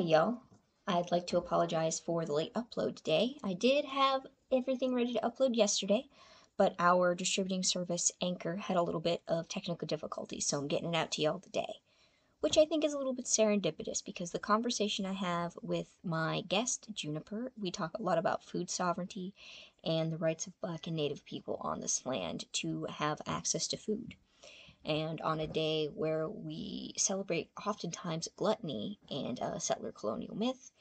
Y'all. I'd like to apologize for the late upload today. I did have everything ready to upload yesterday, but our distributing service Anchor had a little bit of technical difficulties, so I'm getting it out to y'all today. Which I think is a little bit serendipitous because the conversation I have with my guest, Juniper, we talk a lot about food sovereignty and the rights of Black and Native people on this land to have access to food and on a day where we celebrate oftentimes gluttony and settler colonial myth,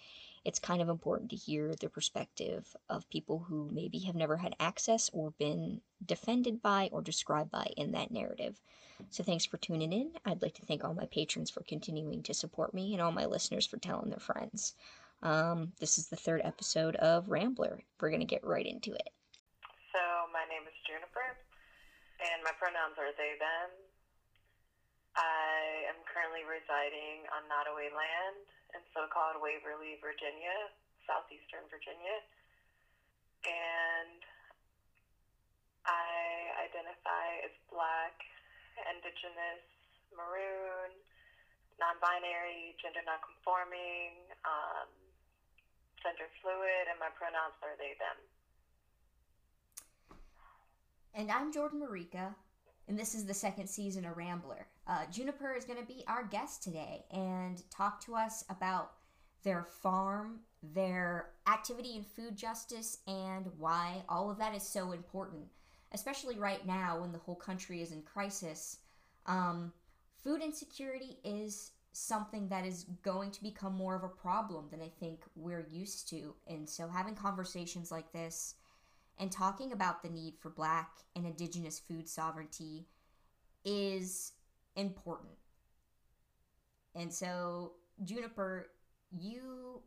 it's kind of important to hear the perspective of people who maybe have never had access or been defended by or described by in that narrative. So thanks for tuning in. I'd like to thank all my patrons for continuing to support me and all my listeners for telling their friends. Um, this is the third episode of Rambler. We're going to get right into it. So, my name is Juniper, and my pronouns are they, them. Currently residing on Nottoway land in so-called Waverly, Virginia, southeastern Virginia. And I identify as black, indigenous, maroon, non-binary, gender non-conforming, um, gender fluid, and my pronouns are they, them. And I'm Jordan Marika, and this is the second season of Rambler. Uh, Juniper is going to be our guest today and talk to us about their farm, their activity in food justice, and why all of that is so important, especially right now when the whole country is in crisis. Um, food insecurity is something that is going to become more of a problem than I think we're used to. And so having conversations like this and talking about the need for black and indigenous food sovereignty is important. And so, Juniper, you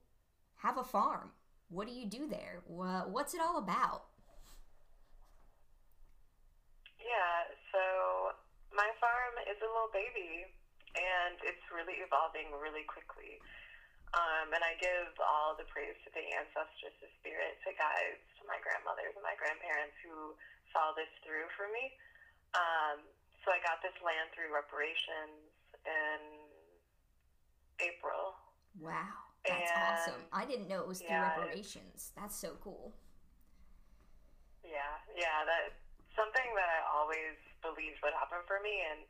have a farm. What do you do there? What's it all about? Yeah, so my farm is a little baby and it's really evolving really quickly. Um, and I give all the praise to the ancestors, the spirit, to guides, to my grandmothers and my grandparents who saw this through for me. Um, so I got this land through reparations in April. Wow, that's and, awesome. I didn't know it was through yeah, reparations. That's so cool. Yeah, yeah, that something that I always believed would happen for me and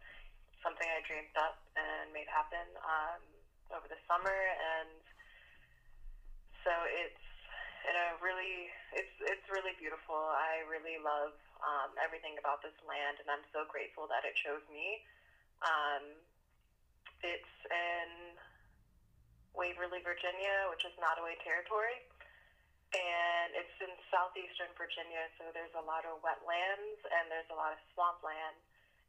something I dreamed up and made happen. Um, over the summer, and so it's in a really it's it's really beautiful. I really love um, everything about this land, and I'm so grateful that it chose me. Um, it's in Waverly, Virginia, which is Nottoway territory, and it's in southeastern Virginia. So there's a lot of wetlands and there's a lot of swampland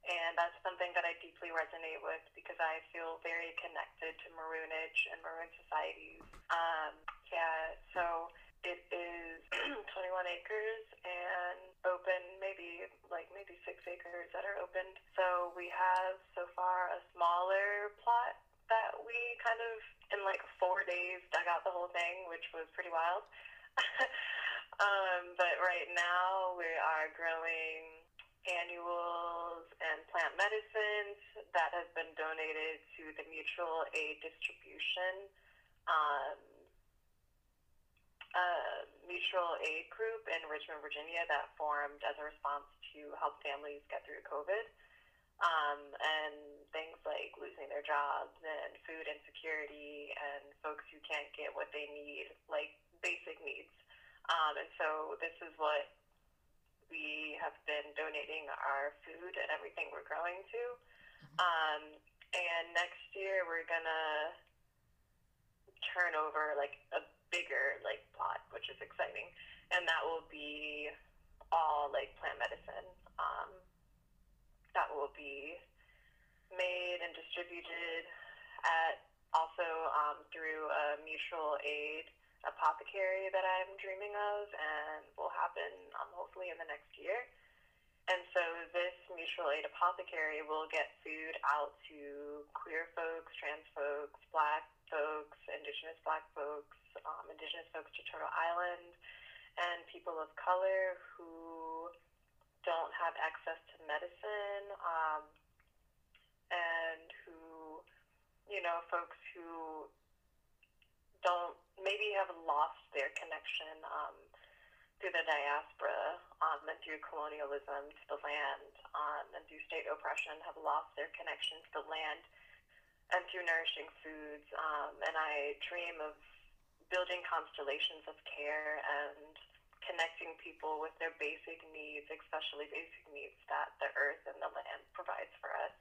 and that's something that I deeply resonate with because I feel very connected to Maroonage and Maroon societies. Um, yeah, so it is 21 acres and open, maybe like maybe six acres that are opened. So we have so far a smaller plot that we kind of in like four days dug out the whole thing, which was pretty wild. um, but right now we are growing annuals and plant medicines that have been donated to the mutual aid distribution um, uh, mutual aid group in Richmond, Virginia that formed as a response to help families get through COVID. Um, and things like losing their jobs and food insecurity and folks who can't get what they need, like basic needs. Um, and so this is what we have been donating our food and everything we're growing to. Mm-hmm. Um, and next year we're gonna turn over like a bigger like plot, which is exciting, and that will be all like plant medicine. Um, that will be made and distributed at also um, through a mutual aid apothecary that I'm dreaming of and will happen um, hopefully in the next year. And so this mutual aid apothecary will get food out to queer folks, trans folks, black folks, indigenous black folks, um, indigenous folks to Turtle Island, and people of color who don't have access to medicine, um, and who, you know, folks who don't maybe have lost their connection um, through the diaspora um, and through colonialism to the land um, and through state oppression have lost their connection to the land and through nourishing foods. Um, and I dream of building constellations of care and connecting people with their basic needs, especially basic needs that the earth and the land provides for us.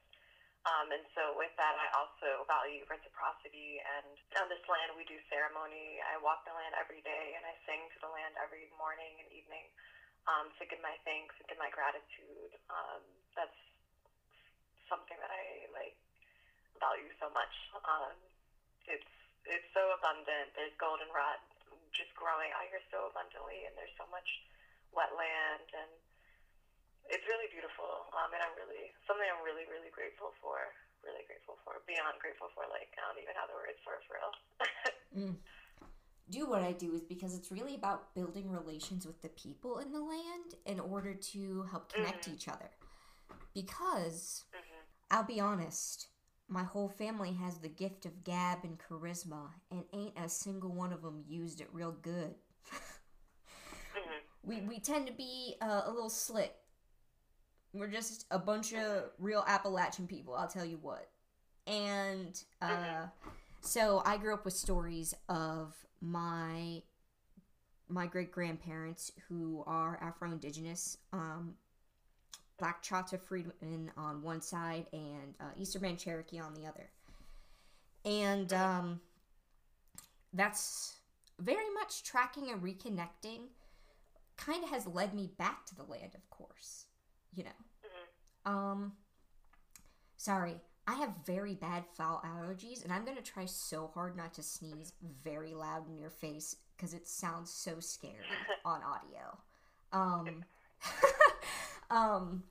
Um, and so, with that, I also value reciprocity. And on this land, we do ceremony. I walk the land every day, and I sing to the land every morning and evening um, to give my thanks and give my gratitude. Um, that's something that I like value so much. Um, it's it's so abundant. There's goldenrod just growing out here so abundantly, and there's so much wetland, and it's really beautiful. Um, and I'm really something I'm really really grateful for. Really grateful for. Beyond grateful for. Like I don't even have the words for it for real. mm. Do what I do is because it's really about building relations with the people in the land in order to help connect mm-hmm. each other. Because mm-hmm. I'll be honest, my whole family has the gift of gab and charisma, and ain't a single one of them used it real good. mm-hmm. we, we tend to be uh, a little slick. We're just a bunch of real Appalachian people, I'll tell you what. And uh, mm-hmm. so I grew up with stories of my my great grandparents who are Afro Indigenous. Um, Black Choctaw Freedmen on one side and uh, Eastern Band Cherokee on the other. And um, that's very much tracking and reconnecting kind of has led me back to the land, of course. You know. Mm-hmm. Um, sorry, I have very bad foul allergies, and I'm gonna try so hard not to sneeze very loud in your face because it sounds so scary on audio. Um, um,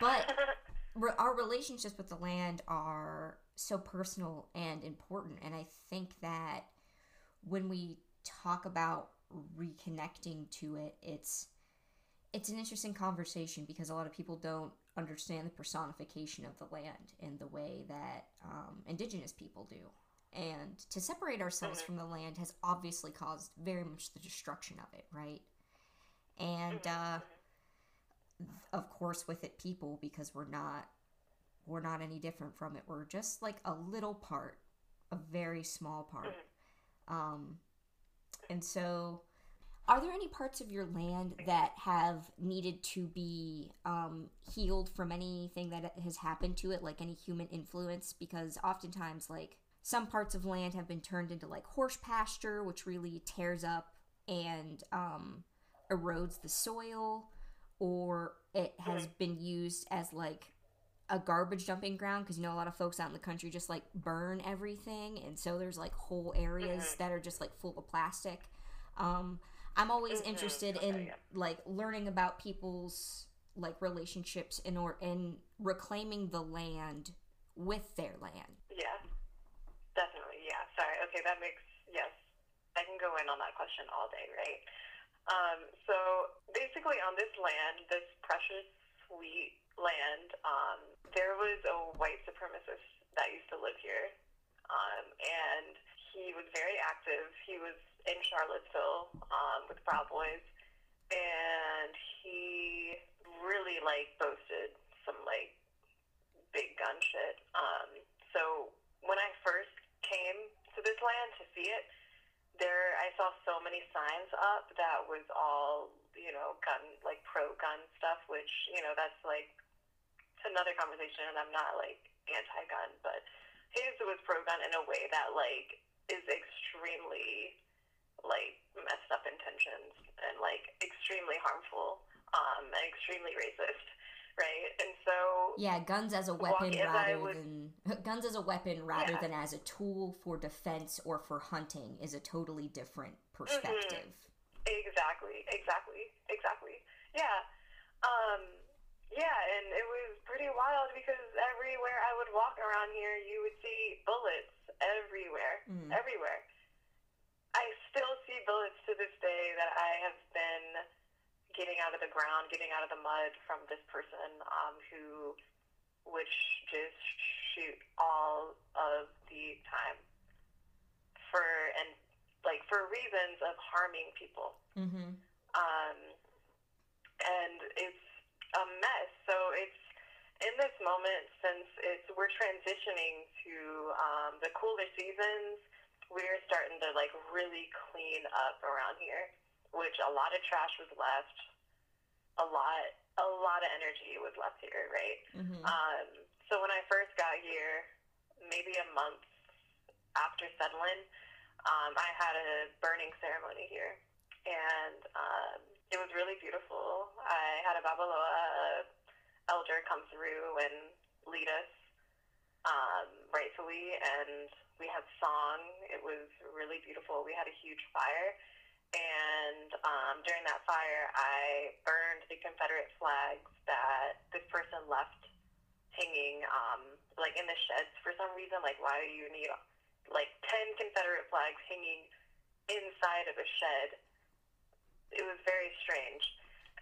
but re- our relationships with the land are so personal and important, and I think that when we talk about reconnecting to it, it's it's an interesting conversation because a lot of people don't understand the personification of the land in the way that um, indigenous people do. And to separate ourselves mm-hmm. from the land has obviously caused very much the destruction of it, right? And mm-hmm. uh, of course with it people because we're not we're not any different from it. We're just like a little part a very small part. Um and so are there any parts of your land that have needed to be um, healed from anything that has happened to it? Like any human influence? Because oftentimes like some parts of land have been turned into like horse pasture which really tears up and um, erodes the soil or it has mm-hmm. been used as like a garbage dumping ground because you know a lot of folks out in the country just like burn everything and so there's like whole areas mm-hmm. that are just like full of plastic um, i'm always mm-hmm. interested okay, in yeah. like learning about people's like relationships in or in reclaiming the land with their land yeah definitely yeah sorry okay that makes yes i can go in on that question all day right um, so basically, on this land, this precious, sweet land, um, there was a white supremacist that used to live here, um, and he was very active. He was in Charlottesville um, with Proud Boys, and he really like boasted some like big gun shit. Um, so when I first came to this land to see it, there I saw so many signs up that was all you know gun like pro gun stuff, which you know that's like another conversation, and I'm not like anti gun, but his was pro gun in a way that like is extremely like messed up intentions and like extremely harmful um, and extremely racist right? And so yeah, guns as a weapon rather would, than guns as a weapon rather yeah. than as a tool for defense or for hunting is a totally different perspective. Mm-hmm. Exactly, exactly, exactly. Yeah, um, yeah, and it was pretty wild because everywhere I would walk around here, you would see bullets everywhere, mm. everywhere. I still see bullets to this day that I have been getting out of the ground, getting out of the mud from this person um, who would sh- just shoot all of the time for and like for reasons of harming people. Mm-hmm. Um, and it's a mess. So it's in this moment since it's we're transitioning to um, the cooler seasons. We're starting to like really clean up around here, which a lot of trash was left. A lot, a lot of energy was left here, right? Mm-hmm. Um, so when I first got here, maybe a month after settling, um, I had a burning ceremony here, and um, it was really beautiful. I had a babalawo elder come through and lead us um, rightfully, and we had song. It was really beautiful. We had a huge fire, and um, during that fire, I burned the Confederate flags that this person left hanging, um, like in the sheds for some reason. Like, why do you need like ten Confederate flags hanging inside of a shed? It was very strange.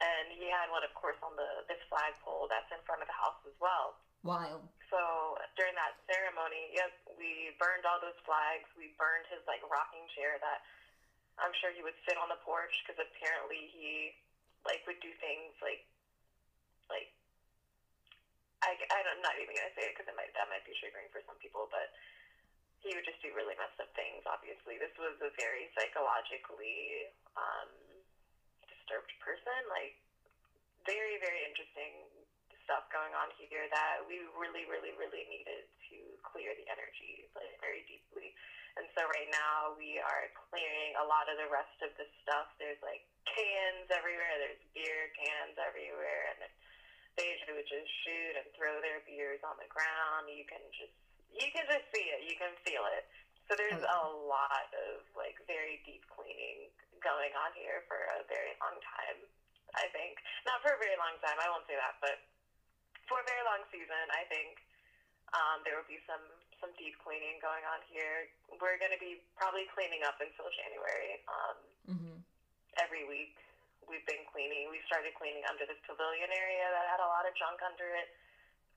And he had one, of course, on the this flagpole that's in front of the house as well. Wild. So during that ceremony, yep, we burned all those flags. We burned his like rocking chair that I'm sure he would sit on the porch because apparently he like would do things like like I I'm not even gonna say it because it might that might be triggering for some people, but he would just do really messed up things. Obviously, this was a very psychologically um, disturbed person. Like very very interesting stuff going on here that we really, really, really needed to clear the energy like very deeply. And so right now we are clearing a lot of the rest of the stuff. There's like cans everywhere. There's beer cans everywhere, and they would just shoot and throw their beers on the ground. You can just you can just see it. You can feel it. So there's a lot of like very deep cleaning going on here for a very long time. I think not for a very long time. I won't say that, but for a very long season, I think um, there will be some some deep cleaning going on here. We're going to be probably cleaning up until January. Um, Mm-hmm. every week we've been cleaning. We started cleaning under this pavilion area that had a lot of junk under it.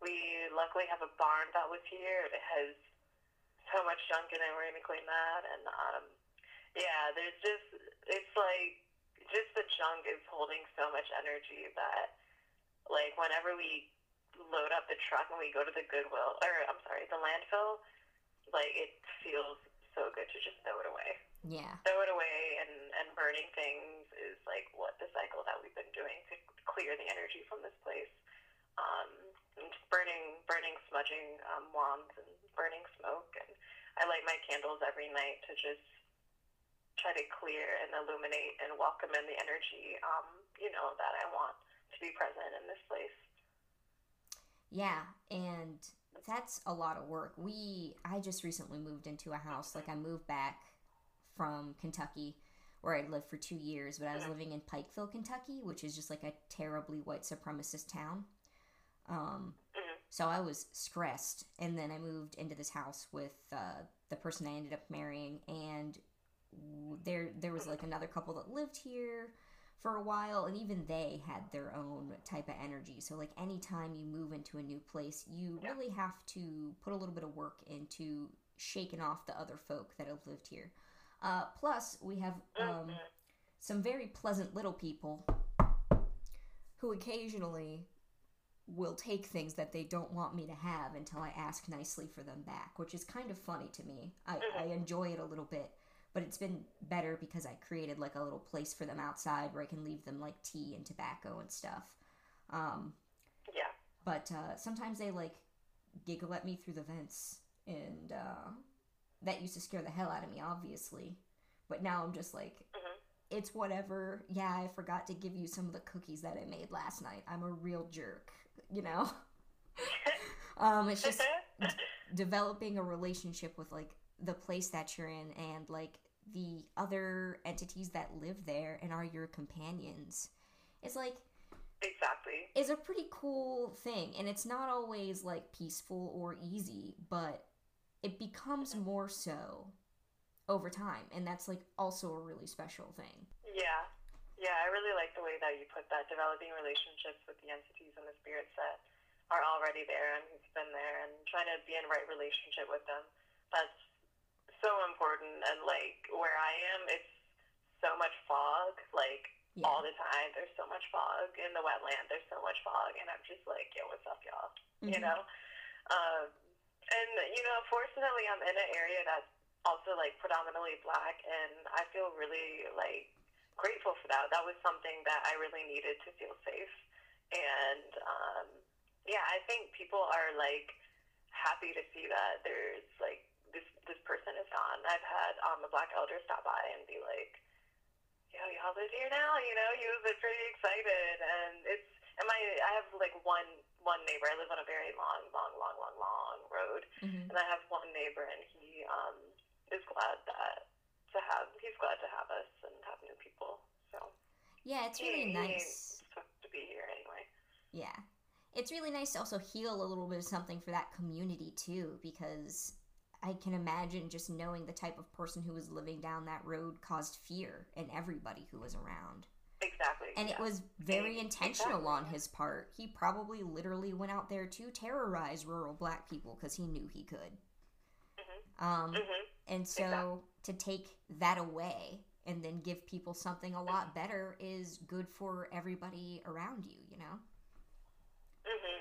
We luckily have a barn that was here. It has so much junk in it. We're going to clean that. And um, yeah, there's just, it's like, just the junk is holding so much energy that, like, whenever we load up the truck and we go to the Goodwill, or I'm sorry, the landfill, like, it feels so good to just throw it away Yeah. throw it away and, and burning things is like what the cycle that we've been doing to clear the energy from this place. Um, and just burning, burning, smudging um, wands and burning smoke, and I light my candles every night to just try to clear and illuminate and welcome in the energy, um, you know, that I want to be present in this place. Yeah, and that's a lot of work. We I just recently moved into a house. Like I moved back from Kentucky where I'd lived for 2 years, but I was living in Pikeville, Kentucky, which is just like a terribly white supremacist town. Um Mhm. so I was stressed and then I moved into this house with uh, the person I ended up marrying and w- there there was like another couple that lived here for a while and even they had their own type of energy so like anytime you move into a new place you Yeah. really have to put a little bit of work into shaking off the other folk that have lived here uh, plus we have um, Mhm. some very pleasant little people who occasionally will take things that they don't want me to have until I ask nicely for them back, which is kind of funny to me. I, I enjoy it a little bit, but it's been better because I created like a little place for them outside where I can leave them like tea and tobacco and stuff. Um, Yeah. but uh, sometimes they like giggle at me through the vents, and uh, that used to scare the hell out of me, obviously. But now I'm just like, Mhm. it's whatever. Yeah, I forgot to give you some of the cookies that I made last night. I'm a real jerk, you know. um, it's just developing a relationship with like the place that you're in and like the other entities that live there and are your companions. It's like exactly. is a pretty cool thing and it's not always like peaceful or easy but it becomes mm-hmm. more so over time and that's like also a really special thing Yeah. Yeah, I really like the way that you put that, developing relationships with the entities and the spirits that are already there and who's been there and trying to be in right relationship with them. That's so important. And like where I am, it's so much fog. Like Yeah. all the time, there's so much fog in the wetland. There's so much fog, and I'm just like, yo, what's up, y'all? You Mhm. know. Um, and you know, fortunately, I'm in an area that's also like predominantly black, and I feel really like grateful for that. That was something that I really needed to feel safe. And um, yeah, I think people are like happy to see that there's like this this person is gone. I've had um, a black elder stop by and be like, "Yo, y'all live here now?" You know, he was like, pretty excited, and it's and my I have like one one neighbor. I live on a very long, long, long, long, long road, Mhm. and I have one neighbor, and he um is glad that to have he's glad to have us and have new people. So Yeah, it's really he, nice. To be here anyway. Yeah. It's really nice to also heal a little bit of something for that community too, because I can imagine just knowing the type of person who was living down that road caused fear in everybody who was around. Exactly. And it was very intentional exactly. on his part. He probably literally went out there to terrorize rural black people because he knew he could. Mhm. Um, Mhm. and so to take that away and then give people something a lot better is good for everybody around you, you know? Mm-hmm.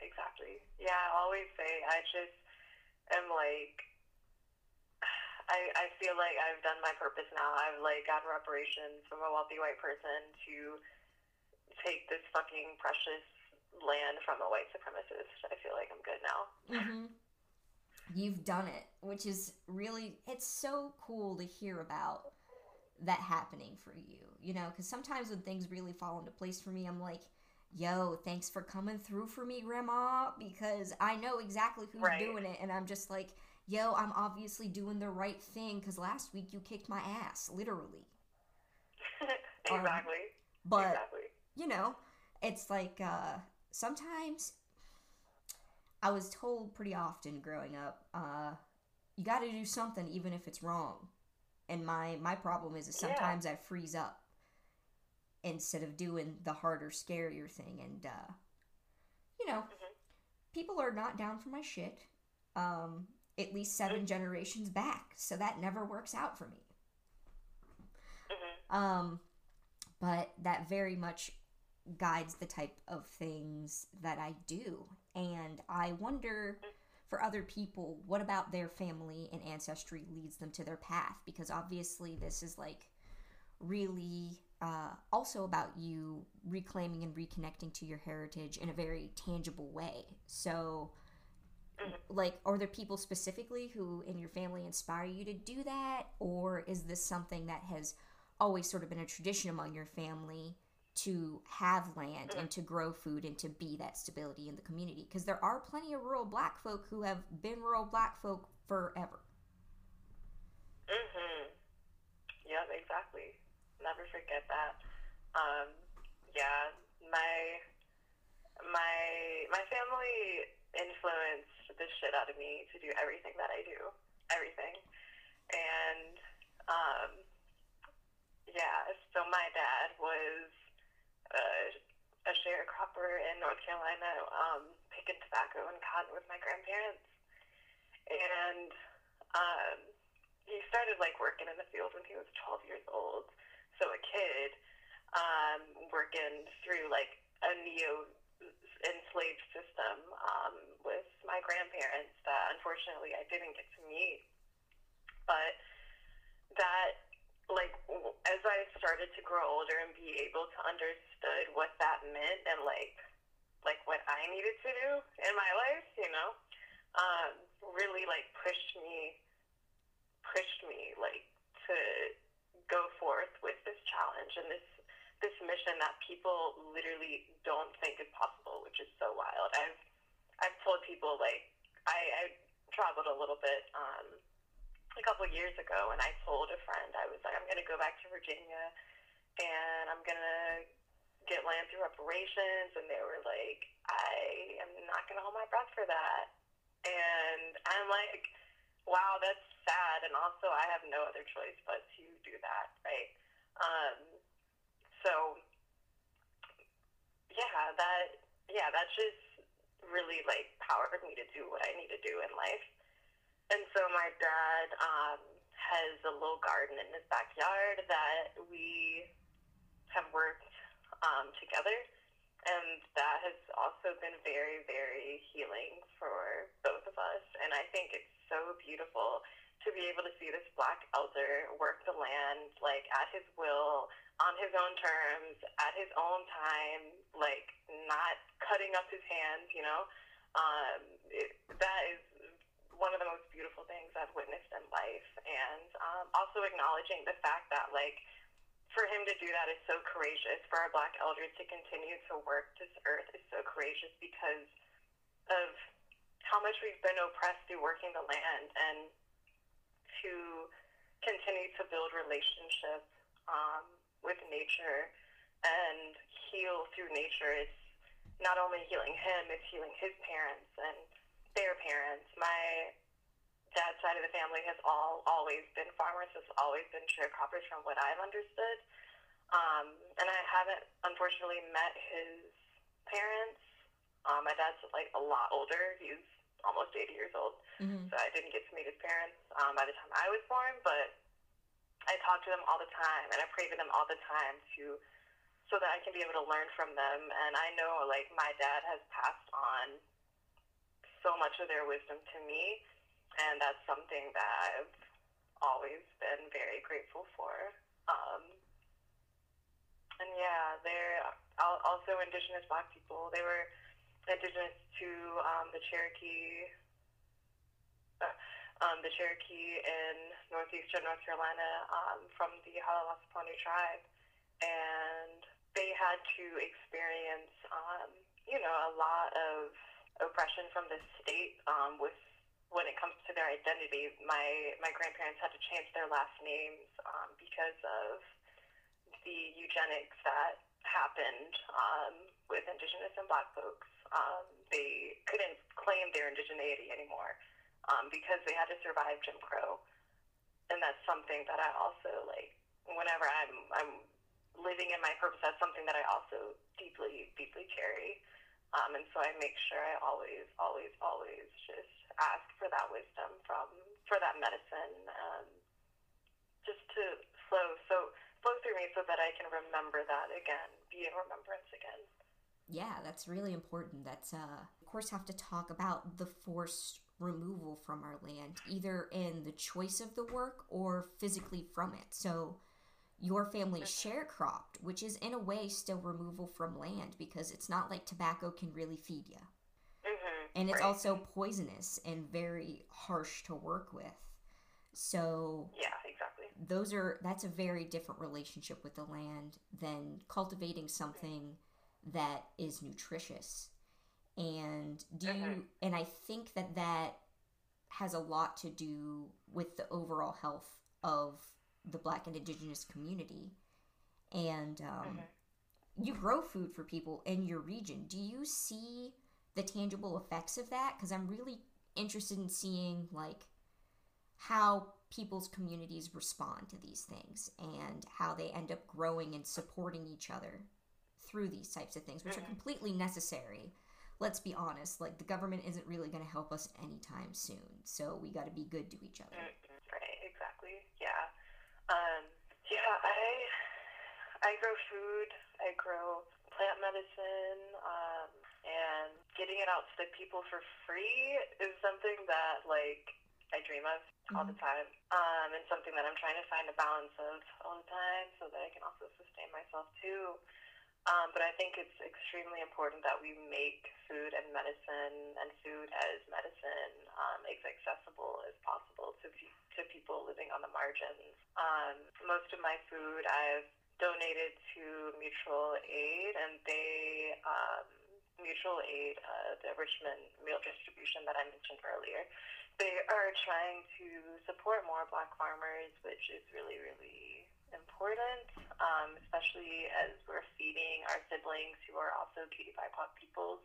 Exactly. Yeah, I always say I just am like I I feel like I've done my purpose now. I've like gotten reparations from a wealthy white person to take this fucking precious land from a white supremacist. I feel like I'm good now. hmm You've done it, which is really, it's so cool to hear about that happening for you, you know? Because sometimes when things really fall into place for me, I'm like, yo, thanks for coming through for me, Grandma, because I know exactly who's Right. doing it. And I'm just like, yo, I'm obviously doing the right thing because last week you kicked my ass, literally. Um, exactly. But exactly. you know, it's like uh, sometimes I was told pretty often growing up, uh, you got to do something even if it's wrong. And my my problem is, is Yeah. sometimes I freeze up instead of doing the harder, scarier thing. And uh, you know, Mhm. people are not down for my shit. Um, at least seven generations back, so that never works out for me. Mhm. Um, but that very much guides the type of things that I do. And I wonder for other people, what about their family and ancestry leads them to their path? Because obviously, this is like really uh, also about you reclaiming and reconnecting to your heritage in a very tangible way. So, like, are there people specifically who in your family inspire you to do that? Or is this something that has always sort of been a tradition among your family to have land and to grow food and to be that stability in the community? Because there are plenty of rural black folk who have been rural black folk forever. Mm hmm. Yep, exactly. Never forget that. Um, yeah, my my my family influenced the shit out of me to do everything that I do, everything, and um, yeah. So my dad was a, a sharecropper in North Carolina, um, picking tobacco and cotton with my grandparents, and um, he started like working in the field when he was 12 years old. So a kid um, working through like a neo enslaved system um, with my grandparents that unfortunately I didn't get to meet. But that like as I started to grow older and be able to understood what that meant and like like what I needed to do in my life, you know, um, really like pushed me pushed me like to go forth with this challenge and this this mission that people literally don't think is possible, which is so wild. I've I've told people like I, I traveled a little bit um, a couple years ago, and I told a friend I was like I'm gonna go back to Virginia, and I'm gonna get land through reparations, and they were like I am not gonna hold my breath for that, and I'm like wow, that's sad. And also, I have no other choice but to do that, right? Um, so, yeah, that, yeah, that just really like powered me to do what I need to do in life. and so my dad um, has a little garden in his backyard that we have worked um, together, and that has also been very, very healing for us. And I think it's so beautiful to be able to see this black elder work the land like at his will, on his own terms, at his own time, like not cutting up his hands, you know. Um, it, that is one of the most beautiful things I've witnessed in life, and um, also acknowledging the fact that like for him to do that is so courageous. For our black elders to continue to work this earth is so courageous because of how much we've been oppressed through working the land and to continue to build relationship um, with nature and heal through nature. It's not only healing him, it's healing his parents and their parents. My dad's side of the family has all always been farmers, has always been sharecroppers from what I've understood. Um, and I haven't unfortunately met his parents. Um, my dad's like a lot older. He's almost 80 years old. Mm-hmm. So I didn't get to meet his parents um, by the time I was born, but I talk to them all the time and I pray to them all the time to so that I can be able to learn from them. And I know like my dad has passed on so much of their wisdom to me, and that's something that I've always been very grateful for. Um, and yeah, they're also indigenous black people. They were indigenous to um, the Cherokee, uh, um, the Cherokee in northeastern North Carolina um, from the Haudenosaunee tribe, and they had to experience, um, you know, a lot of oppression from the state um, with when it comes to their identity. My my grandparents had to change their last names um, because of the eugenics that happened um, with Indigenous and Black folks um, they couldn't claim their indigeneity anymore um, because they had to survive Jim Crow. And that's something that I also like. Whenever I'm I'm living in my purpose, that's something that I also deeply deeply carry. Um, and so I make sure I always, always, always just ask for that wisdom from for that medicine, um, just to flow so flow through me so that I can remember that again, be in remembrance again yeah, that's really important. That's, uh, of course, have to talk about the forced removal from our land, either in the choice of the work or physically from it. So, your family sharecropped, which is in a way still removal from land because it's not like tobacco can really feed you. Mm-hmm, and it's right. also poisonous and very harsh to work with. So, yeah, exactly. Those are that's a very different relationship with the land than cultivating something that is nutritious. And do mm-hmm. and i think that that has a lot to do with the overall health of the black and indigenous community. And um, mm-hmm. you grow food for people in your region. Do you see the tangible effects of that? Because i'm really interested in seeing like how people's communities respond to these things and how they end up growing and supporting each other through these types of things, which are mm-hmm. completely necessary. Let's be honest, like the government isn't really going to help us anytime soon, so we got to be good to each other. Mm-hmm. Right, exactly. Yeah. Um, yeah, I I grow food. I grow plant medicine, um, and getting it out to the people for free is something that like I dream of all mm-hmm. the time, um, and something that I'm trying to find a balance of all the time, so that I can also sustain myself too. Um, but I think it's extremely important that we make food and medicine and food as medicine um, as accessible as possible to, to people living on the margins. Um, most of my food I've donated to mutual aid, and they um, mutual aid, uh, the Richmond meal distribution that I mentioned earlier, they are trying to support more Black farmers, which is really really important, um, especially as we're feeding our siblings who are also QTBIPOC peoples.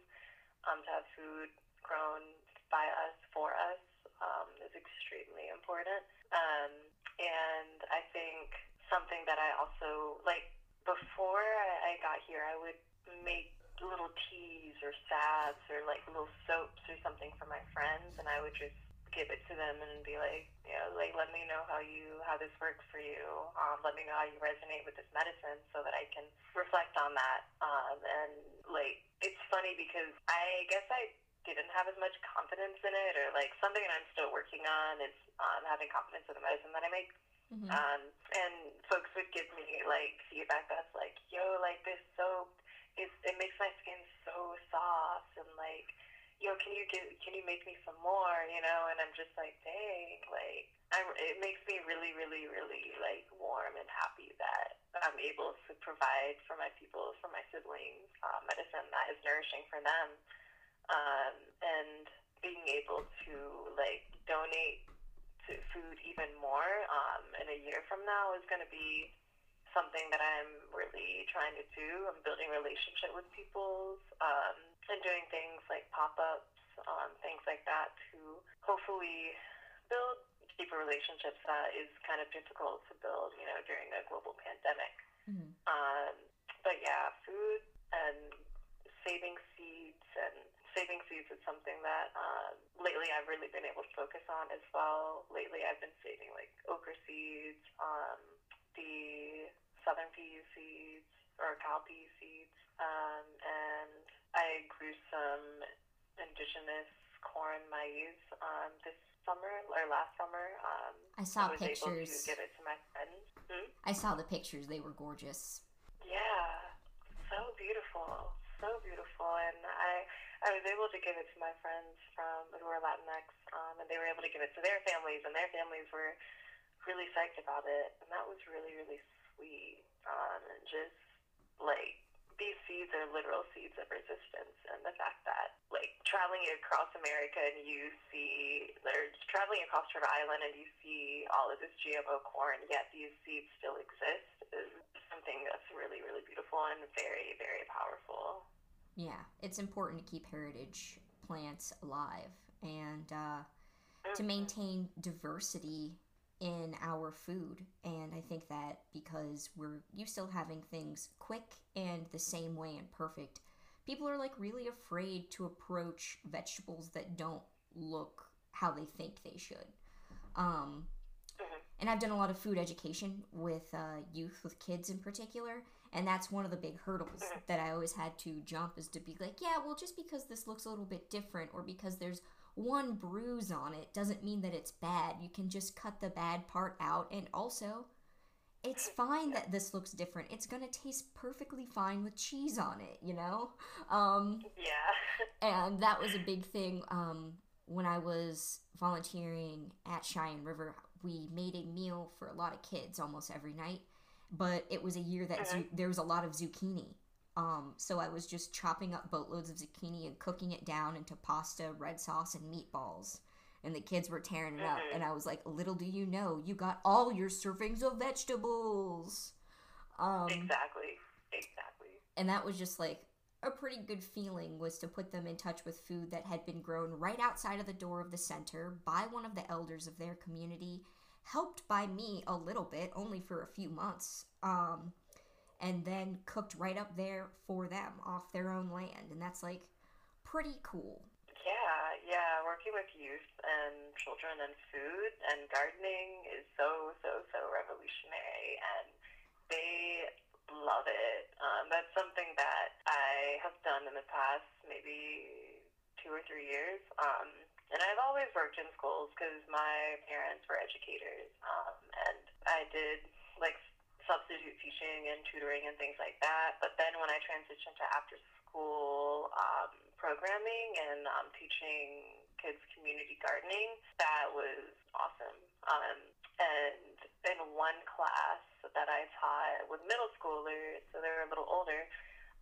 Um, to have food grown by us, for us, um, is extremely important. Um, and I think something that I also, like, before I, got here, I would make little teas or salves or like little soaps or something for my friends, and I would just give it to them and be like, you know, like let me know how you how this works for you. Um, let me know how you resonate with this medicine so that I can reflect on that. Um, and like it's funny because I guess I didn't have as much confidence in it, or like something that I'm still working on is um, having confidence in the medicine that I make. Mhm. Um, and folks would give me like feedback that's like, yo, like this soap, it, it makes my skin so soft, and like, yo, can you give, can you make me some more, you know? And I'm just like, dang, like, I'm, it makes me really, really, really like warm and happy that I'm able to provide for my people, for my siblings, uh, medicine that is nourishing for them, um, and being able to like donate to food even more um, in a year from now is going to be something that I'm really trying to do. I'm building relationship with people um, and doing things like pop-ups, um, things like that to hopefully build deeper relationships that is kind of difficult to build, you know, during a global pandemic. Mhm. Um, but yeah, food and saving seeds and saving seeds is something that um, lately I've really been able to focus on as well. Lately, I've been saving like okra seeds, um, the southern pea seeds or cowpea seeds, um, and I grew some indigenous corn maize um, this summer or last summer. Um, I saw I was able to pictures. give it to my friends. Hmm? I saw the pictures. They were gorgeous. Yeah, so beautiful, so beautiful, and I I was able to give it to my friends from who are Latinx, um, and they were able to give it to their families, and their families were really psyched about it, and that was really really sweet, um, and just like these seeds are literal seeds of resistance, and the fact that like traveling across America and you see, or traveling across Rhode Island and you see all of this GMO corn, yet these seeds still exist, is something that's really, really beautiful and very, very powerful. Yeah, it's important to keep heritage plants alive and uh, to Mhm. maintain diversity in our food. And I think that because we're used to having things quick and the same way and perfect, people are like really afraid to approach vegetables that don't look how they think they should. Um, Mhm. and I've done a lot of food education with uh, youth, with kids in particular, and that's one of the big hurdles Mhm. that I always had to jump is to be like, yeah, well, just because this looks a little bit different or because there's one bruise on it doesn't mean that it's bad. You can just cut the bad part out, and also, it's fine that this looks different. It's gonna taste perfectly fine with cheese on it, you know. Um, Yeah. and that was a big thing um, when I was volunteering at Cheyenne River. We made a meal for a lot of kids almost every night, but it was a year that zu- there was a lot of zucchini. Um, so I was just chopping up boatloads of zucchini and cooking it down into pasta, red sauce, and meatballs. And the kids were tearing it up, and I was like, "Little do you know, you got all your servings of vegetables." Um, exactly. Exactly. and that was just like a pretty good feeling was to put them in touch with food that had been grown right outside of the door of the center by one of the elders of their community helped by me a little bit only for a few months um, and then cooked right up there for them off their own land and that's like pretty cool Yeah, yeah. Working with youth and children and food and gardening is so, so, so revolutionary, and they love it. Um, that's something that I have done in the past, maybe two or three years. Um, and I've always worked in schools because my parents were educators, um, and I did like substitute teaching and tutoring and things like that. But then when I transitioned to after school um, programming and um, teaching kids community gardening, that was awesome. Um, and in one class that I taught with middle schoolers, so they were a little older,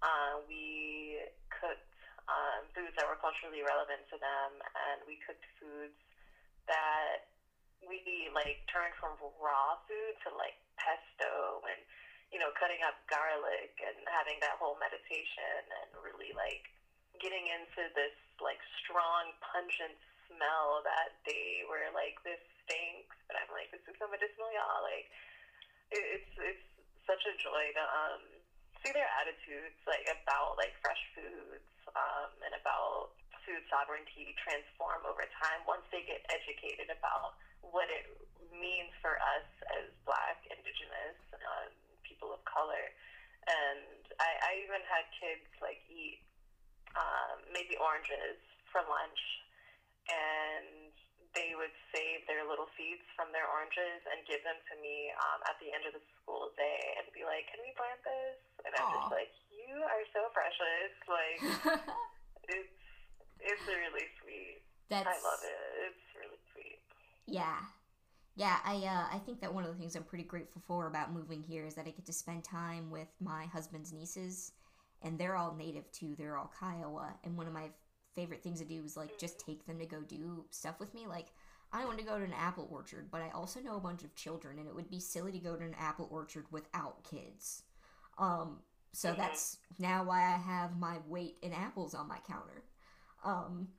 uh, we cooked um, foods that were culturally relevant to them, and we cooked foods that we like turned from raw food to like pesto and you know cutting up garlic and having that whole meditation and really like getting into this like strong pungent smell that they were like this stinks but i'm like this is so medicinal y'all. Like it, it's it's such a joy to um see their attitudes like about like fresh foods um and about food sovereignty transform over time once they get educated about what it means for us as Black, Indigenous, um, people of color. And I, I even had kids like eat um, maybe oranges for lunch, and they would save their little seeds from their oranges and give them to me um, at the end of the school day and be like, "Can we plant this?" And I'm just like, "You are so precious!" Like it's it's really sweet. That's I love it. It's really sweet. Yeah. Yeah, I uh, I think that one of the things I'm pretty grateful for about moving here is that I get to spend time with my husband's nieces, and they're all native too. They're all Kiowa, and one of my favorite things to do is like just take them to go do stuff with me. Like I want to go to an apple orchard, but I also know a bunch of children, and it would be silly to go to an apple orchard without kids. Um, so Mhm. that's now why I have my weight in apples on my counter. Um,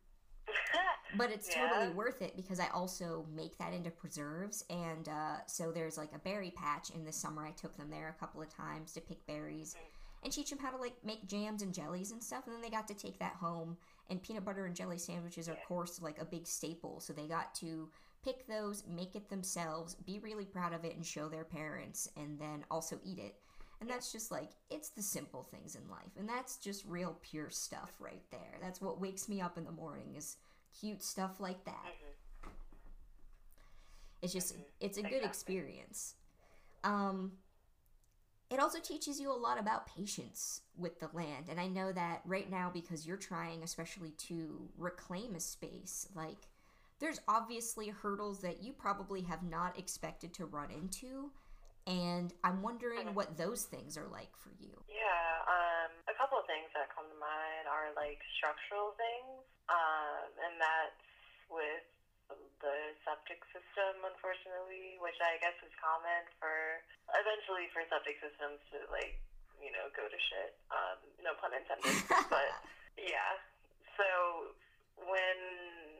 but it's Yeah. totally worth it because I also make that into preserves. And uh, so there's like a berry patch in the summer. I took them there a couple of times to pick berries and teach them how to like make jams and jellies and stuff. And then they got to take that home. And peanut butter and jelly sandwiches are, of course, like a big staple. So they got to pick those, make it themselves, be really proud of it, and show their parents, and then also eat it. And that's just like, it's the simple things in life. And that's just real pure stuff right there. That's what wakes me up in the morning is cute stuff like that. Mhm. It's just, Mhm. it's a good experience. Um, it also teaches you a lot about patience with the land. And I know that right now, because you're trying, especially to reclaim a space, like, there's obviously hurdles that you probably have not expected to run into. And I'm wondering Mhm. what those things are like for you. Yeah, um, a couple of things that come to mind are like structural things, um, and that's with the septic system, unfortunately, which I guess is common for eventually for septic systems to like, you know, go to shit. Um, no pun intended, but yeah. So when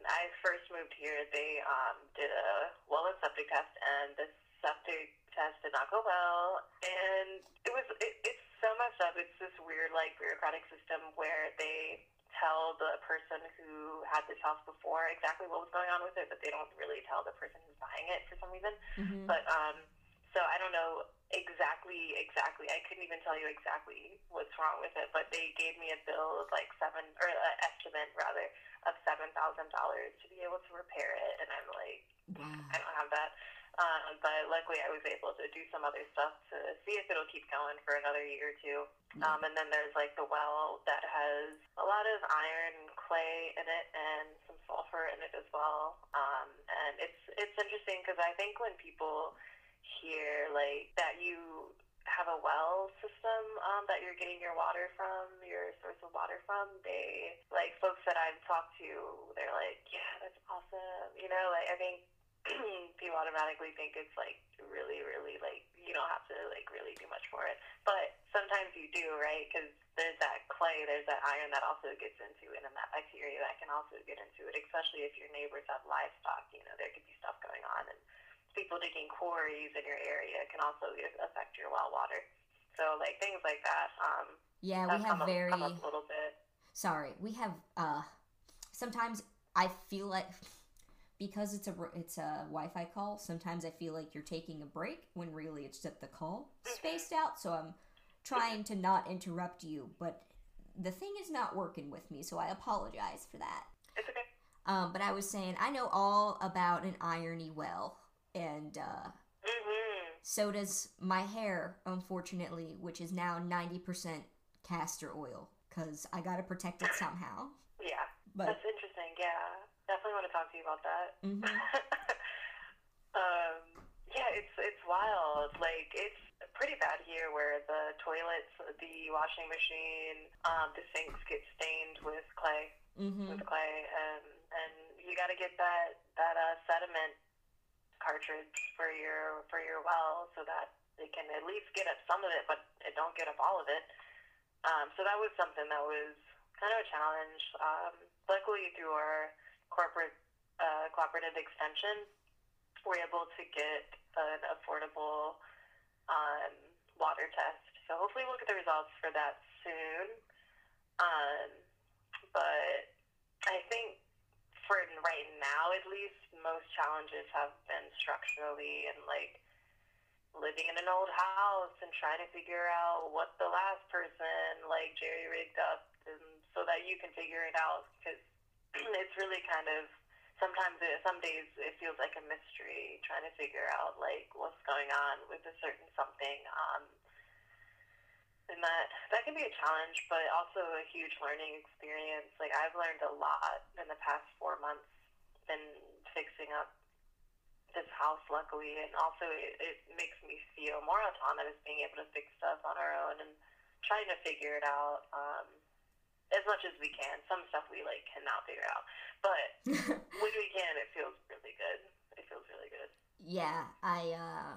I first moved here, they um, did a well and septic test, and the septic test did not go well, and it was it, it's so messed up. It's this weird like bureaucratic system where they tell the person who had this house before exactly what was going on with it, but they don't really tell the person who's buying it for some reason. Mm-hmm. But um, so I don't know exactly, exactly. I couldn't even tell you exactly what's wrong with it. But they gave me a bill of like seven, or an estimate rather, of seven thousand dollars to be able to repair it. And I'm like, wow. I don't have that. Um, but luckily, I was able to do some other stuff to see if it'll keep going for another year or two. Um, and then there's like the well that has a lot of iron, and clay in it, and some sulfur in it as well. Um, and it's it's interesting because I think when people hear like that you have a well system um, that you're getting your water from, your source of water from, they like folks that I've talked to, they're like, yeah, that's awesome. You know, like I think people automatically think it's like really, really like you don't have to like really do much for it, but sometimes you do, right? Because there's that clay, there's that iron that also gets into it, and that bacteria that can also get into it, especially if your neighbors have livestock. You know, there could be stuff going on, and people digging quarries in your area can also affect your well water. So like things like that. Um, Yeah, we have up, very. come up a little bit. sorry we have uh sometimes i feel like because it's a it's a wi-fi call sometimes i feel like you're taking a break when really it's just the call spaced out so i'm trying to not interrupt you but the thing is not working with me so i apologize for that It's okay. um but i was saying i know all about an irony well and uh Mhm. so does my hair unfortunately which is now 90% castor oil because i gotta protect it somehow Yeah, but that's interesting. Yeah, definitely want to talk to you about that. mhm. um, yeah, it's it's wild. Like it's pretty bad here, where the toilets, the washing machine, um, the sinks get stained with clay, Mhm. with clay, and and you got to get that that uh, sediment cartridge for your for your well, so that it can at least get up some of it, but it don't get up all of it. Um, so that was something that was kind of a challenge. Um, luckily, through our corporate uh, cooperative extension We're able to get an affordable um, water test. So hopefully we'll get the results for that soon. Um, but I think for right now, at least, most challenges have been structurally and like living in an old house and trying to figure out what the last person like jerry rigged up and so that you can figure it out because it's really kind of sometimes it, some days it feels like a mystery trying to figure out like what's going on with a certain something um, and that that can be a challenge but also a huge learning experience. Like i've learned a lot in the past four months in fixing up this house, luckily, and also it, it makes me feel more autonomous being able to fix stuff on our own and trying to figure it out um, as much as we can. Some stuff we like cannot figure out, but when we can, it feels really good. It feels really good. Yeah, I uh,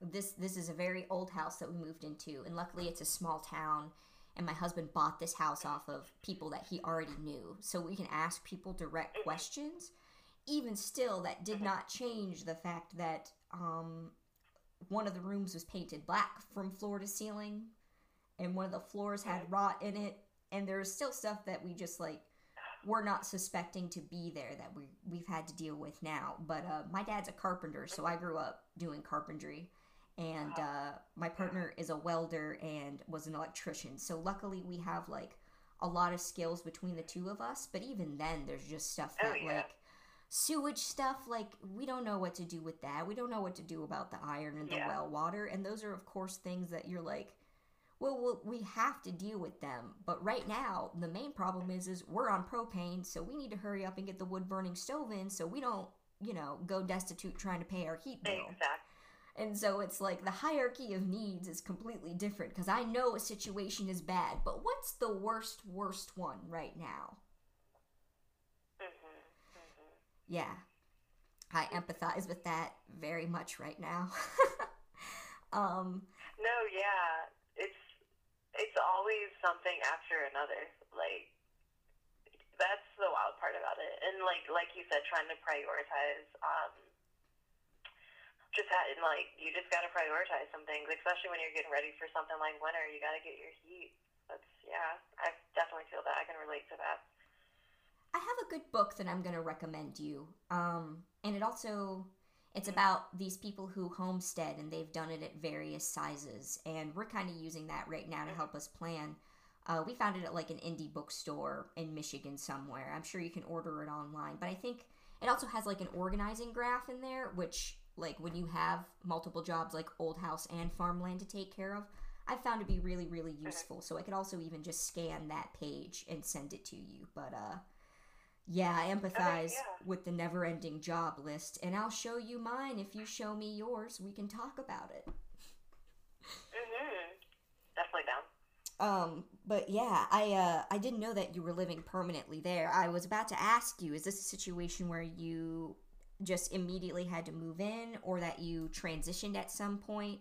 this this is a very old house that we moved into, and luckily it's a small town. And my husband bought this house off of people that he already knew, so we can ask people direct Mm-hmm. questions even still, that did not change the fact that um, one of the rooms was painted black from floor to ceiling, and one of the floors had rot in it, and there's still stuff that we just like we're not suspecting to be there that we we've had to deal with now. But uh, my dad's a carpenter, so I grew up doing carpentry, and uh, my partner is a welder and was an electrician. So luckily, we have like a lot of skills between the two of us. But even then, there's just stuff Oh, that yeah. like sewage stuff like we don't know what to do with that we don't know what to do about the iron and the Yeah. well water and those are of course things that you're like well, well we have to deal with them but right now the main problem is is we're on propane so we need to hurry up and get the wood burning stove in so we don't you know go destitute trying to pay our heat bill Exactly. and so it's like the hierarchy of needs is completely different because I know a situation is bad, but what's the worst, worst one right now? hmm hmm Yeah, I empathize with that very much right now. um, No, yeah, it's always something after another. Like that's the wild part about it. And like like you said, trying to prioritize. Um, just had, and like you just got to prioritize some things, especially when you're getting ready for something like winter. You got to get your heat. That's yeah. I definitely feel that. I can relate to that. I have a good book that I'm to recommend you. Um, and it also it's about these people who homestead and they've done it at various sizes and we're kind of using that right now to help us plan. Uh, we found it at like an indie bookstore in Michigan somewhere. I'm sure you can order it online, but I think it also has like an organizing graph in there, which like when you have multiple jobs like old house and farmland to take care of, I found to be really really useful. So I could also even just scan that page and send it to you. But uh yeah, I empathize yeah. with the never ending job list, and I'll show you mine if you show me yours. We can talk about it. Mm-hmm. Definitely down. Um, but yeah, I uh I didn't know that you were living permanently there. I was about to ask you, is this a situation where you just immediately had to move in or that you transitioned at some point?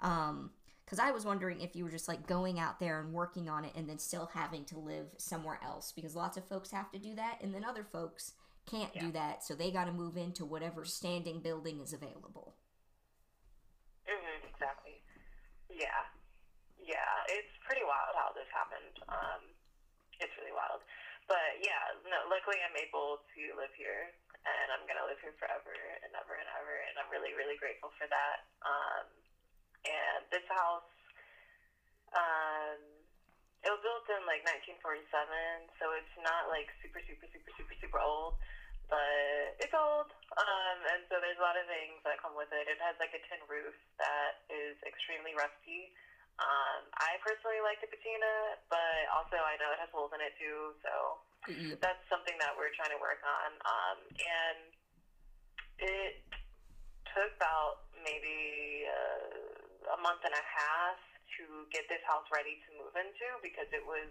Um, cuz I was wondering if you were just like going out there and working on it and then still having to live somewhere else because lots of folks have to do that and then other folks can't do that, so they got to move into whatever standing building is available. hmm exactly. Yeah. Yeah, it's pretty wild how this happened. Um, it's really wild. But yeah, no, luckily I'm able to live here, and I'm gonna live here forever and ever and ever, and I'm really, really grateful for that. Um, and this house, um, it was built in like 1947, so it's not like super, super, super, super, super old, but it's old. Um, and so there's a lot of things that come with it. It has like a tin roof that is extremely rusty. Um, I personally like the patina, but also I know it has holes in it too, so Yep. that's something that we're trying to work on. Um, and it took about maybe uh, a month and a half to get this house ready to move into because it was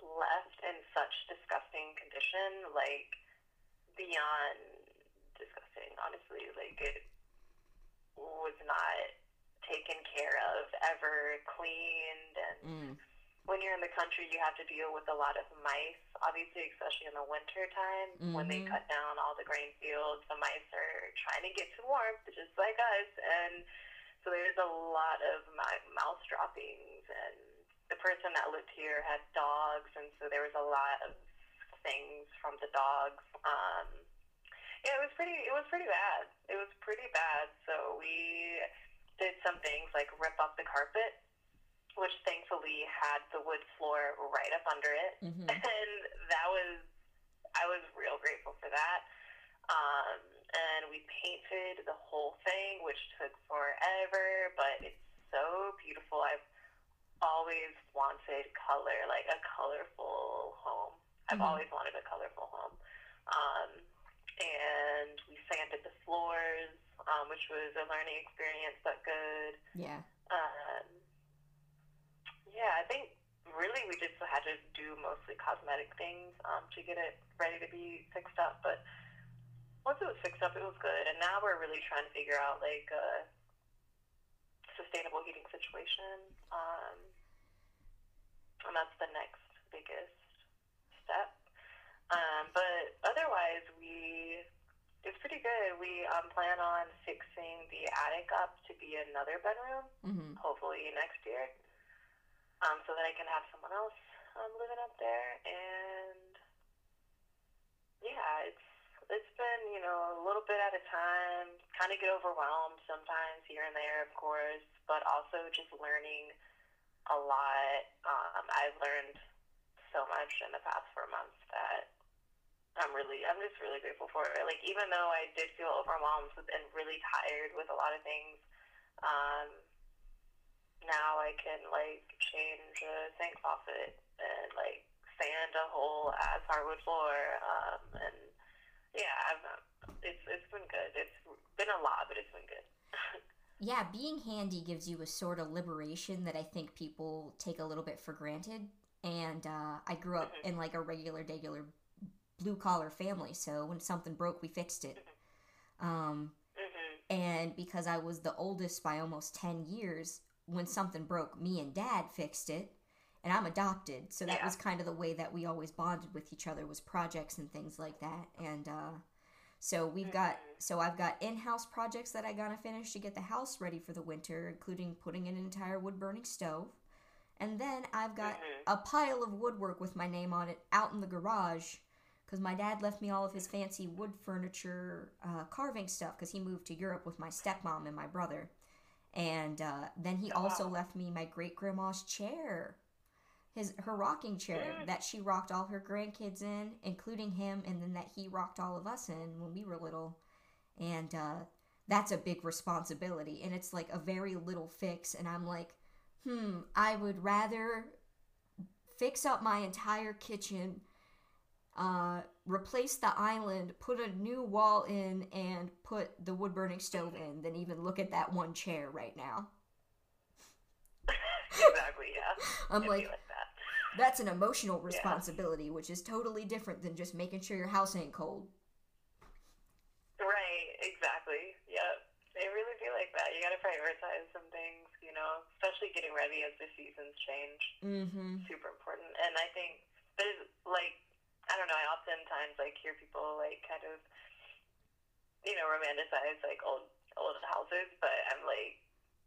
left in such disgusting condition, like beyond disgusting, honestly. Like it was not taken care of, ever cleaned, and Mm. when you're in the country, you have to deal with a lot of mice. Obviously, especially in the winter time, when they Mhm. cut down all the grain fields, the mice are trying to get some warmth, just like us. And so there's a lot of mi- mouse droppings. And the person that lived here had dogs, and so there was a lot of things from the dogs. Um, Yeah, it was pretty. It was pretty bad. It was pretty bad. So we did some things like rip up the carpet, which thankfully had the wood floor right up under it, Mm-hmm. and that was. I was real grateful for that. Um, and we painted the whole thing, which took forever, but it's so beautiful. I've always wanted color, like a colorful home. I've Mhm. always wanted a colorful home. Um, and we sanded the floors, um, which was a learning experience, but good. Yeah. Um, yeah, I think really we just had to do mostly cosmetic things um, to get it ready to be fixed up. But once it was fixed up, it was good. And now we're really trying to figure out like a sustainable heating situation. Um, and that's the next biggest step. Um, but otherwise, we it's pretty good. We um, plan on fixing the attic up to be another bedroom Mm-hmm. hopefully next year, um, so that I can have someone else um, living up there. And yeah, it's it's been you know a little bit at a time. Kind of get overwhelmed sometimes here and there, of course, but also just learning a lot. Um, I've learned so much in the past four months that I'm really, I'm just really grateful for it. Like even though I did feel overwhelmed and really tired with a lot of things, um, now I can like change a sink faucet and like sand a whole ass hardwood floor, um, and yeah, I've, it's it's been good. It's been a lot, but it's been good. Yeah, being handy gives you a sort of liberation that I think people take a little bit for granted. And uh, I grew up in like a regular, regular blue collar family, so when something broke, we fixed it. Um, hmm and because I was the oldest by almost 10 years, when something broke, me and dad fixed it. And I'm adopted, so that Yeah. was kind of the way that we always bonded with each other was projects and things like that. And uh, so we've got so I've got in-house projects that I gotta finish to get the house ready for the winter, including putting in an entire wood burning stove. And then I've got Mhm. a pile of woodwork with my name on it out in the garage because my dad left me all of his fancy wood furniture uh, carving stuff because he moved to Europe with my stepmom and my brother. And uh, then he Oh, also left me my great grandma's chair, his her rocking chair that she rocked all her grandkids in, including him, and then that he rocked all of us in when we were little. And uh, that's a big responsibility, and it's like a very little fix. And I'm like, hmm, I would rather fix up my entire kitchen, uh, replace the island, put a new wall in, and put the wood burning stove in than even look at that one chair right now. exactly. Yeah. I'm It'd like, be like that. That's an emotional responsibility, which is totally different than just making sure your house ain't cold. Right, exactly. Yep. They really do like that. You got to prioritize some things, you know, especially getting ready as the seasons change. Mm-hmm. Super important. And I think there's like, I don't know, I oftentimes like hear people like kind of, you know, romanticize like old old houses, but I'm like,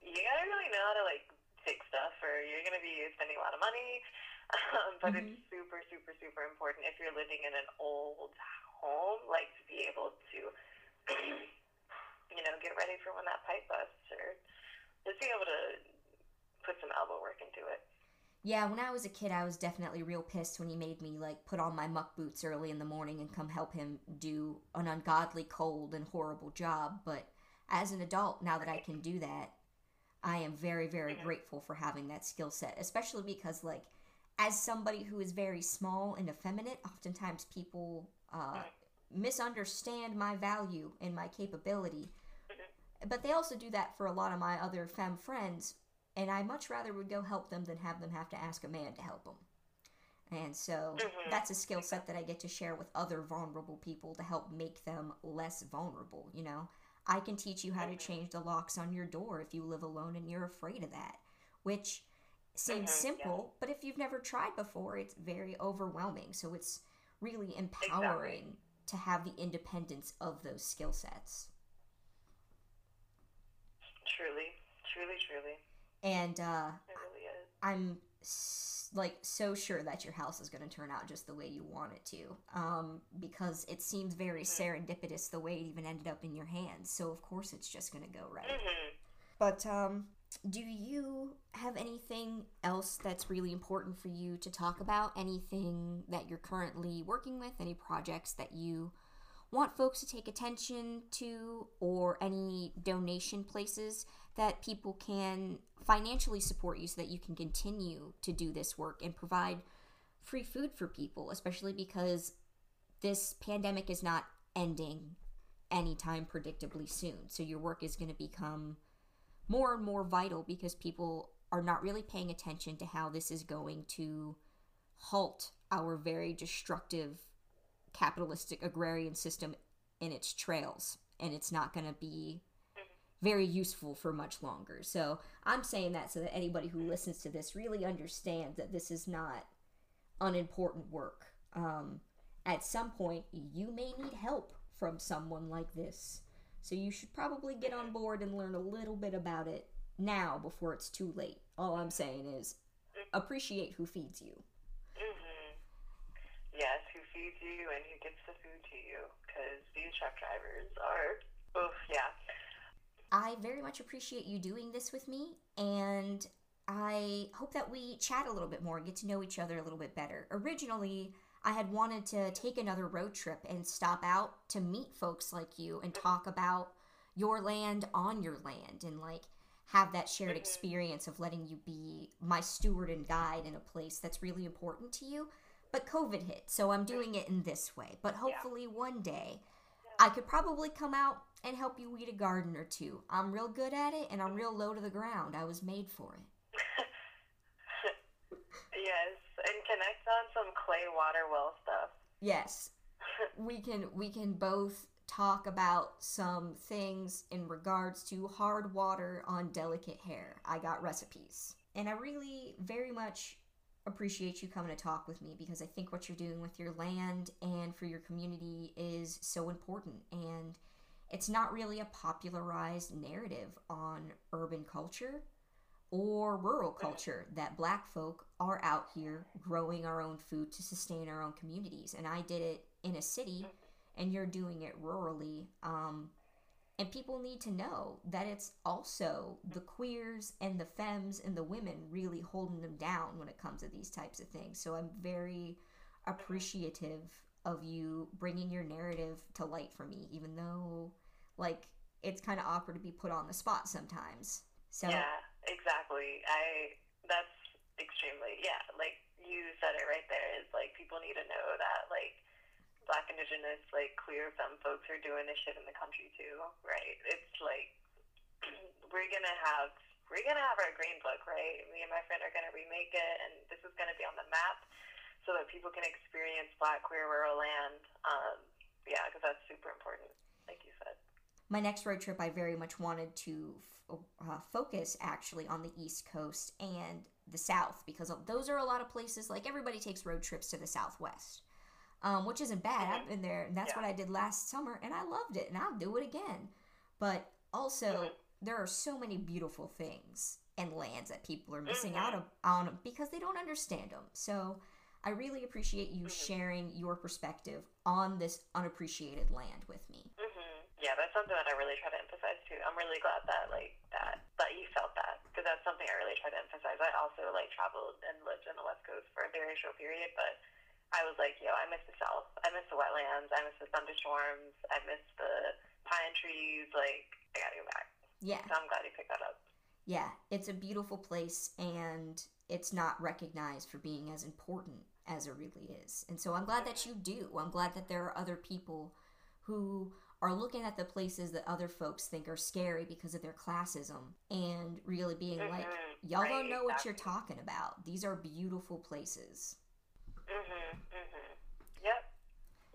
you gotta really know how to like fix stuff, or you're gonna be spending a lot of money. Um, but it's super, super, super important if you're living in an old home, like to be able to, you know, get ready for when that pipe busts, or just be able to put some elbow work into it. Yeah, when I was a kid, I was definitely real pissed when he made me like put on my muck boots early in the morning and come help him do an ungodly cold and horrible job. But as an adult, now that I can do that, I am very, very Mhm. grateful for having that skill set, especially because like as somebody who is very small and effeminate, oftentimes people uh, misunderstand my value and my capability. But they also do that for a lot of my other femme friends, and I much rather would go help them than have them have to ask a man to help them. And so Mhm. that's a skill set that I get to share with other vulnerable people to help make them less vulnerable, you know? I can teach you how to Mhm. change the locks on your door if you live alone and you're afraid of that, which seems Mhm, yeah. simple, but if you've never tried before, it's very overwhelming. So it's really empowering to have the independence of those skill sets. Truly, truly, truly. And uh, It really is. I'm like so sure that your house is going to turn out just the way you want it to um, because it seems very serendipitous the way it even ended up in your hands. So of course it's just going to go right. Hmm but um, do you have anything else that's really important for you to talk about? Anything that you're currently working with? Any projects that you want folks to take attention to? Or any donation places that people can financially support you so that you can continue to do this work and provide free food for people, especially because this pandemic is not ending anytime predictably soon. So your work is going to become more and more vital because people are not really paying attention to how this is going to halt our very destructive capitalistic agrarian system in its trails and it's not going to be very useful for much longer. So I'm saying that so that anybody who listens to this really understands that this is not unimportant work. Um, at some point, you may need help from someone like this. So you should probably get on board and learn a little bit about it now before it's too late. All I'm saying is appreciate who feeds you. hmm Yes, who feeds you and who gets the food to you? Because these truck drivers are, oof, yeah. I very much appreciate you doing this with me, and I hope that we chat a little bit more and get to know each other a little bit better. Originally, I had wanted to take another road trip and stop out to meet folks like you and talk about your land on your land and like have that shared mm-hmm. experience of letting you be my steward and guide in a place that's really important to you. But COVID hit, so I'm doing it in this way. But hopefully, one day I could probably come out and help you weed a garden or two. I'm real good at it and I'm real low to the ground. I was made for it. Yes, and connect on some clay water well stuff. Yes. We can we can both talk about some things in regards to hard water on delicate hair. I got recipes. And I really very much appreciate you coming to talk with me because I think what you're doing with your land and for your community is so important. And it's not really a popularized narrative on urban culture or rural culture that black folk are out here growing our own food to sustain our own communities. And i did it in a city and you're doing it rurally. Um, and people need to know that it's also the queers and the femmes and the women really holding them down when it comes to these types of things so i'm very appreciative of you bringing your narrative to light for me even though like it's kind of awkward to be put on the spot sometimes so Yeah, exactly. I that's extremely yeah. Like you said it right there. Is like people need to know that like Black, Indigenous, like queer femme folks are doing this shit in the country too, right? It's like we're gonna have we're gonna have our green book, right? Me and my friend are gonna remake it, and this is gonna be on the map so that people can experience Black queer rural land. Um, yeah, because that's super important, like you said. my next road trip i very much wanted to f- uh, focus actually on the east coast and the south because those are a lot of places like everybody takes road trips to the southwest um, which isn't bad i've been there and that's Yeah. what i did last summer and i loved it and i'll do it again but also Mhm. there are so many beautiful things and lands that people are missing Mhm. out on because they don't understand them so i really appreciate you Mhm. sharing your perspective on this unappreciated land with me hmm Yeah, that's something that I really try to emphasize too. I'm really glad that like that that you felt that because that's something I really try to emphasize. I also like traveled and lived in the West Coast for a very short period, but I was like, yo, I miss the South. I miss the wetlands. I miss the thunderstorms. I miss the pine trees. Like, I gotta go back. yeah So I'm glad you picked that up. Yeah, it's a beautiful place and it's not recognized for being as important as it really is. And so I'm glad that you do. I'm glad that there are other people who are looking at the places that other folks think are scary because of their classism and really being like, Mhm, y'all don't right, know what you're talking about. These are beautiful places. Mhm. Mhm. Yep.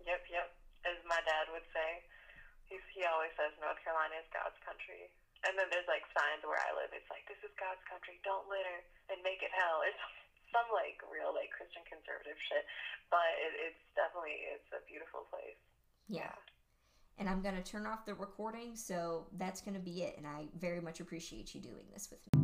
Yep. Yep. As my dad would say, he he always says North Carolina is God's country. And then there's like signs where I live. It's like this is God's country. Don't litter and make it hell. It's some like real like Christian conservative shit, but it, it's definitely it's a beautiful place. Yeah. And I'm going to turn off the recording, so that's going to be it. And I very much appreciate you doing this with me.